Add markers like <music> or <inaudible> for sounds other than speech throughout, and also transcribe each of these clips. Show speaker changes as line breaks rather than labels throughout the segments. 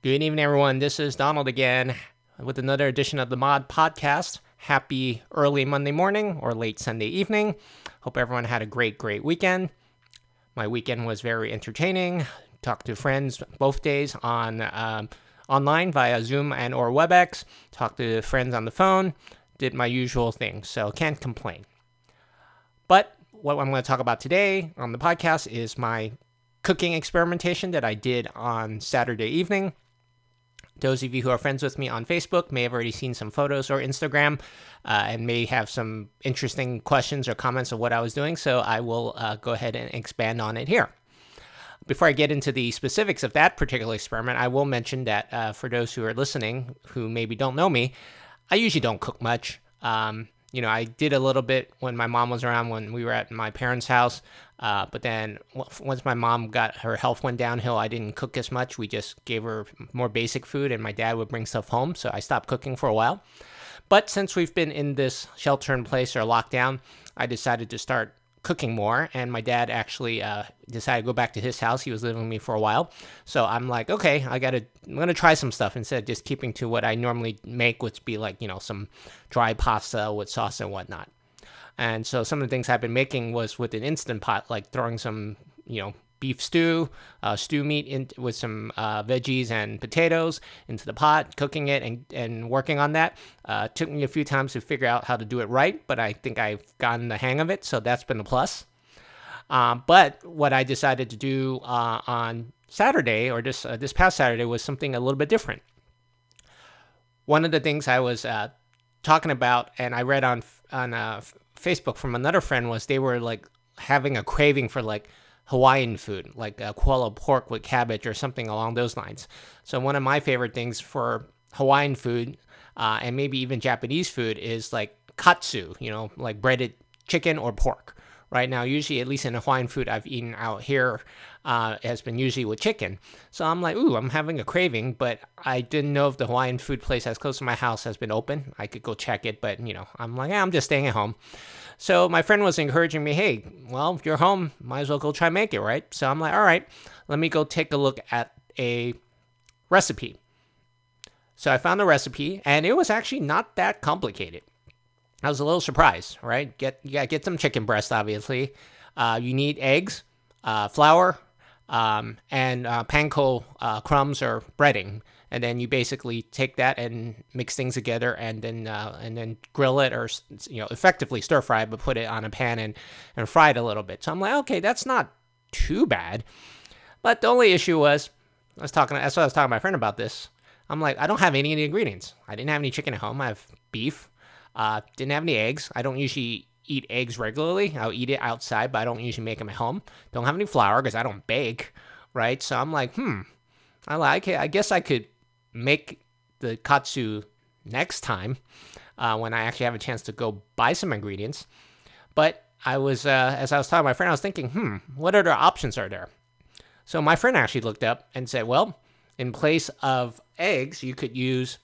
Good evening, everyone. This is Donald again with another edition of the Mod Podcast. Happy early Monday morning or late Sunday evening. Hope everyone had a great, great weekend. My weekend was very entertaining. Talked to friends both days on um, online via Zoom and or WebEx. Talked to friends on the phone. Did my usual thing, so can't complain. But what I'm going to talk about today on the podcast is my cooking experimentation that I did on Saturday evening. Those of you who are friends with me on Facebook may have already seen some photos or Instagram uh, and may have some interesting questions or comments of what I was doing, so I will uh, go ahead and expand on it here. Before I get into the specifics of that particular experiment, I will mention that uh, for those who are listening who maybe don't know me, I usually don't cook much. Um, you know, I did a little bit when my mom was around when we were at my parents' house. Uh, but then once my mom got her health went downhill, I didn't cook as much. We just gave her more basic food, and my dad would bring stuff home. So I stopped cooking for a while. But since we've been in this shelter in place or lockdown, I decided to start cooking more. And my dad actually uh, decided to go back to his house. He was living with me for a while. So I'm like, okay, I got to, I'm to try some stuff instead of just keeping to what I normally make, which be like, you know, some dry pasta with sauce and whatnot. And so some of the things I've been making was with an instant pot, like throwing some, you know, beef stew, uh, stew meat in, with some uh, veggies and potatoes into the pot, cooking it and, and working on that. Uh, took me a few times to figure out how to do it right, but I think I've gotten the hang of it, so that's been a plus. Um, but what I decided to do uh, on Saturday or this uh, this past Saturday was something a little bit different. One of the things I was uh, talking about, and I read on on Facebook from another friend, was they were like having a craving for like Hawaiian food, like a pulled pork with cabbage or something along those lines. So one of my favorite things for Hawaiian food uh, and maybe even Japanese food is like katsu, you know, like breaded chicken or pork. Right now, usually, at least in Hawaiian food I've eaten out here, uh, has been usually with chicken. So I'm like, ooh, I'm having a craving, but I didn't know if the Hawaiian food place as close to my house has been open. I could go check it, but you know, I'm like, I'm just staying at home. So my friend was encouraging me, hey, well, if you're home, might as well go try make it, right? So I'm like, all right, let me go take a look at a recipe. So I found the recipe, and it was actually not that complicated. I was a little surprised, right? Get gotta get some chicken breast, obviously. Uh, you need eggs, uh, flour, um, and uh, panko uh, crumbs or breading. And then you basically take that and mix things together and then uh, and then grill it or you know effectively stir fry it, but put it on a pan and and fry it a little bit. So i'm like okay that's not too bad. But the only issue was i was talking that's what i was talking to my friend about this. I'm like i don't have any of the ingredients. I didn't have any chicken at home. I have beef. Uh, didn't have any eggs. I don't usually eat eggs regularly i'll eat it outside but i don't usually make them at home don't have any flour because i don't bake right so i'm like hmm I like it. I guess I could make the katsu next time uh, when I actually have a chance to go buy some ingredients. But I was, uh, as I was talking to my friend, I was thinking, hmm, what other options are there? So my friend actually looked up and said, well, in place of eggs, you could use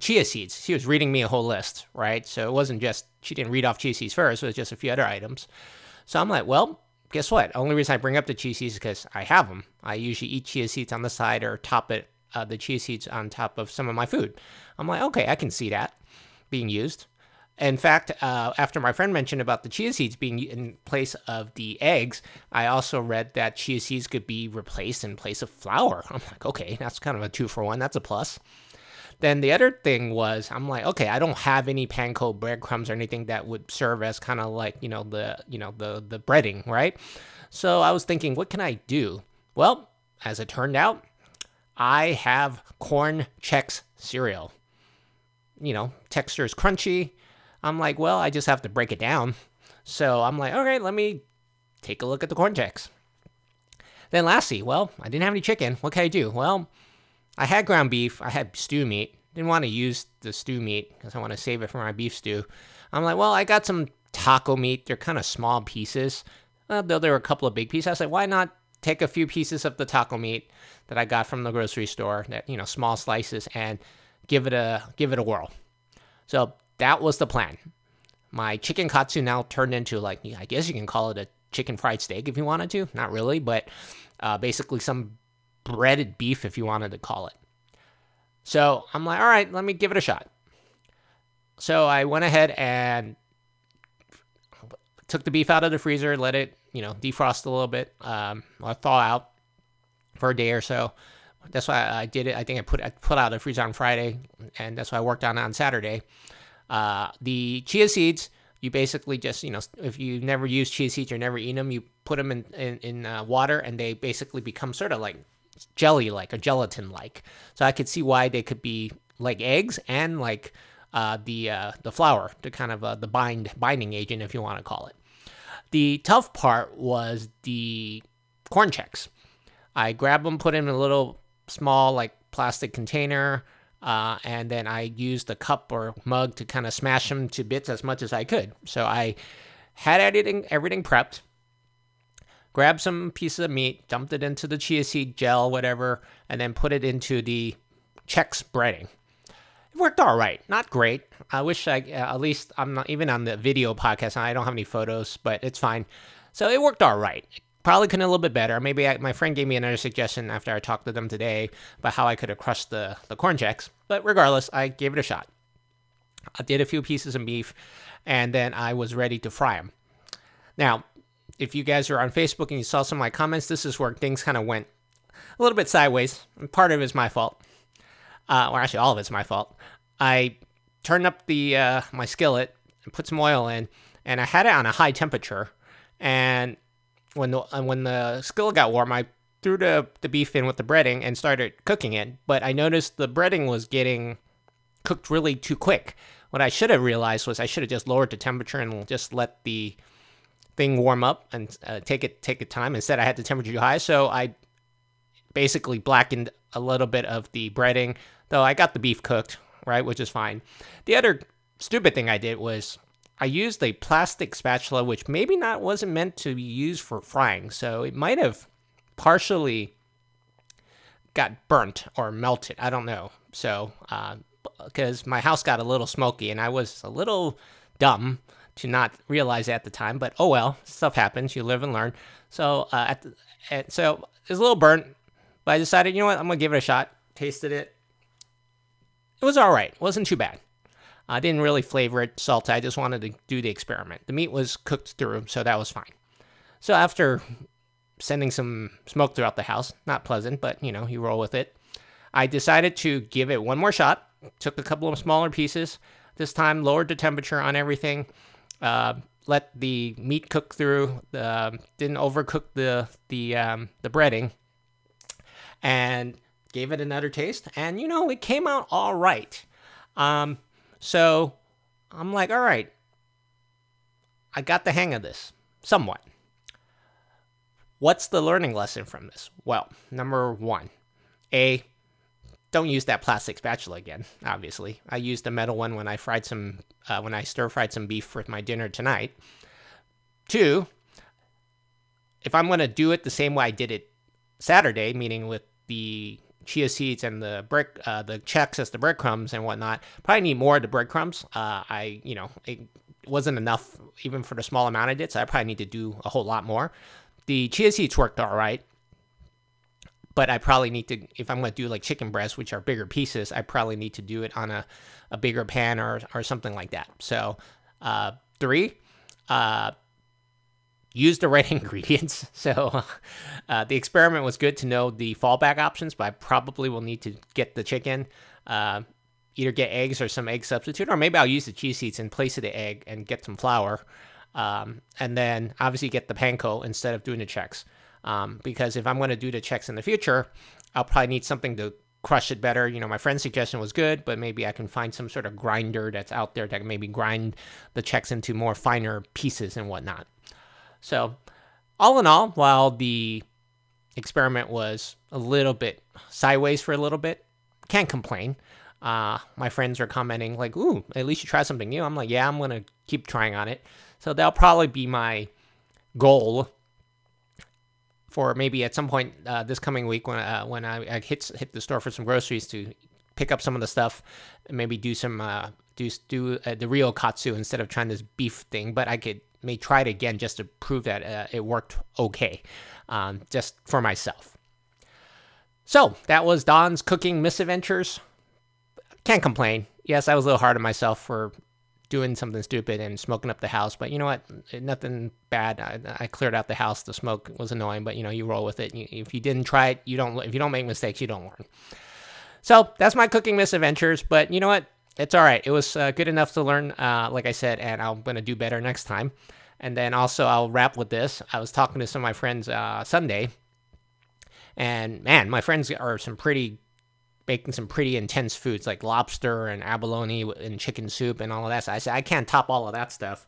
chia seeds. She was reading me a whole list, right? So it wasn't just, she didn't read off chia seeds first, it was just a few other items. So I'm like, well, guess what? Only reason I bring up the chia seeds is because I have them. I usually eat chia seeds on the side or top it uh, the chia seeds on top of some of my food. I'm like, okay, I can see that being used. In fact, uh, after my friend mentioned about the chia seeds being in place of the eggs, I also read that chia seeds could be replaced in place of flour. I'm like, okay, that's kind of a two for one. That's a plus. Then the other thing was, I'm like, okay, I don't have any panko breadcrumbs or anything that would serve as kind of like, you know, the, you know, the the breading, right? So I was thinking, what can I do? Well, as it turned out, I have corn Chex cereal. You know, texture is crunchy. I'm like, well, I just have to break it down. So I'm like, right, let me take a look at the corn Chex. Then lastly, well, I didn't have any chicken. What can I do? Well, I had ground beef. I had stew meat. Didn't want to use the stew meat because I want to save it for my beef stew. I'm like, well, I got some taco meat. They're kind of small pieces. Uh, though there were a couple of big pieces. I said, why not take a few pieces of the taco meat that I got from the grocery store, that you know, small slices, and give it a give it a whirl. So that was the plan. My chicken katsu now turned into like I guess you can call it a chicken fried steak if you wanted to. Not really, but uh, basically some breaded beef, if you wanted to call it. So I'm like, all right, let me give it a shot. So I went ahead and took the beef out of the freezer, let it, you know, defrost a little bit, um, or thaw out for a day or so. That's why I did it. I think I put I put out the freezer on Friday, and that's why I worked on it on Saturday. Uh, the chia seeds, you basically just, you know, if you never use chia seeds or never eat them, you put them in in, in uh, water, and they basically become sort of like jelly like or gelatin like. So I could see why they could be like eggs and like uh, the uh, the flour, the kind of uh, the bind binding agent, if you want to call it. The tough part was the corn Chex. I grabbed them, put them in a little small like plastic container, uh, and then I used a cup or mug to kind of smash them to bits as much as I could. So I had everything everything prepped grabbed some piece of meat, dumped it into the chia seed gel, whatever, and then put it into the Chex breading. It worked all right, not great. I wish I uh, at least I'm not even on the video podcast. I don't have any photos, but it's fine. So it worked all right. Probably could a little bit better. Maybe I, my friend gave me another suggestion after I talked to them today about how I could have crushed the the corn Chex. But regardless, I gave it a shot. I did a few pieces of beef, and then I was ready to fry them. Now, if you guys are on Facebook and you saw some of my comments, this is where things kind of went a little bit sideways. Part of it is my fault. Uh, or actually, all of it's my fault. I turned up the uh, my skillet and put some oil in, and I had it on a high temperature. And when the when the skillet got warm, I threw the, the beef in with the breading and started cooking it. But I noticed the breading was getting cooked really too quick. What I should have realized was I should have just lowered the temperature and just let the thing warm up and uh, take it take it time. Instead, I had the temperature high, so I basically blackened a little bit of the breading. Though I got the beef cooked, right, which is fine. The other stupid thing I did was I used a plastic spatula, which maybe not wasn't meant to be used for frying, so it might have partially got burnt or melted. I don't know. So, because uh, my house got a little smoky and I was a little dumb to not realize at the time. But oh well, stuff happens. You live and learn. So uh, at, the, at so it was a little burnt, but I decided, you know what, I'm gonna give it a shot. Tasted it. It was all right. It wasn't too bad. I didn't really flavor it salty. I just wanted to do the experiment. The meat was cooked through, so that was fine. So after sending some smoke throughout the house, not pleasant, but you know, you roll with it. I decided to give it one more shot. Took a couple of smaller pieces. This time lowered the temperature on everything uh, let the meat cook through. Uh, didn't overcook the the um, the breading, and gave it another taste. And you know, it came out all right. Um, so I'm like, all right, I got the hang of this somewhat. What's the learning lesson from this? Well, number one, A, don't use that plastic spatula again. Obviously, I used a metal one when I fried some uh, when I stir fried some beef for my dinner tonight. Two, if I'm gonna do it the same way I did it Saturday, meaning with the chia seeds and the brick, uh, the Chex as the breadcrumbs and whatnot, probably need more of the breadcrumbs. Uh, I, you know, it wasn't enough even for the small amount I did, so I probably need to do a whole lot more. The chia seeds worked all right but I probably need to if I'm going to do like chicken breasts, which are bigger pieces, I probably need to do it on a, a bigger pan or or something like that. So uh, three, uh, use the right <laughs> ingredients. So uh, the experiment was good to know the fallback options, but I probably will need to get the chicken. Uh, either get eggs or some egg substitute, or maybe I'll use the chia seeds in place of the egg and get some flour. Um, and then obviously get the panko instead of doing the Chex. Um, because if I'm going to do the Chex in the future, I'll probably need something to crush it better. You know, my friend's suggestion was good, but maybe I can find some sort of grinder that's out there that can maybe grind the Chex into more finer pieces and whatnot. So, all in all, while the experiment was a little bit sideways for a little bit, can't complain. Uh, my friends are commenting like, "Ooh, at least you try something new." I'm like, "Yeah, I'm gonna keep trying on it." So that'll probably be my goal for maybe at some point uh, this coming week when uh, when I, I, hit hit the store for some groceries to pick up some of the stuff, and maybe do some uh, do do uh, the real katsu instead of trying this beef thing. But I could may try it again just to prove that uh, it worked okay, um, just for myself. So that was Don's cooking misadventures. Can't complain. Yes, I was a little hard on myself for doing something stupid and smoking up the house, but you know what? Nothing bad. I, I cleared out the house. The smoke was annoying, but you know you roll with it. if you didn't try it, you don't. If you don't make mistakes, you don't learn. So that's my cooking misadventures. But you know what? It's all right. It was uh, good enough to learn, uh, like I said, and I'm gonna do better next time. And then also I'll wrap with this. I was talking to some of my friends uh, Sunday and man, my friends are some pretty making some pretty intense foods like lobster and abalone and chicken soup and all of that. So I said I can't top all of that stuff,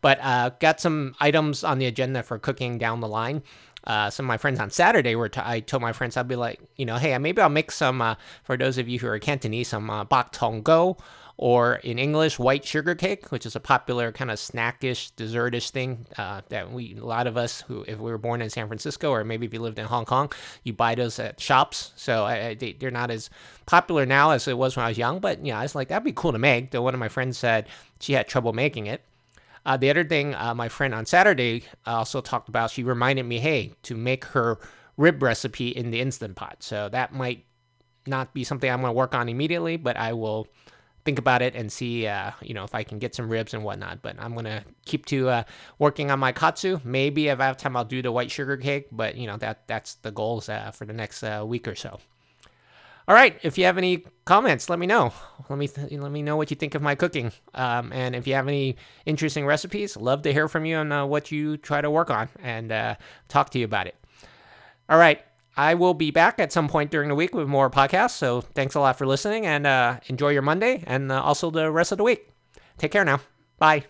but uh, got some items on the agenda for cooking down the line. Uh, some of my friends on Saturday were. T- I told my friends I'd be like, you know, hey, maybe I'll make some uh, for those of you who are Cantonese, some uh, bak tong go or in English, white sugar cake, which is a popular kind of snackish, dessertish thing uh, that we, a lot of us who, if we were born in San Francisco or maybe if you lived in Hong Kong, you buy those at shops. So I, they, are not as popular now as it was when I was young, but yeah, I was like, that'd be cool to make. Though one of my friends said she had trouble making it. Uh, the other thing, uh, my friend on Saturday also talked about, she reminded me, hey, to make her rib recipe in the Instant Pot. So that might not be something I'm going to work on immediately, but I will think about it and see, uh, you know, if I can get some ribs and whatnot. But I'm gonna keep to uh, working on my katsu. Maybe if I have time, I'll do the white sugar cake. But you know, that that's the goals uh, for the next uh, week or so. All right. If you have any comments, let me know. Let me th- let me know what you think of my cooking. Um, and if you have any interesting recipes, love to hear from you on uh, what you try to work on and uh, talk to you about it. All right. I will be back at some point during the week with more podcasts. So thanks a lot for listening and uh, enjoy your Monday and uh, also the rest of the week. Take care now. Bye.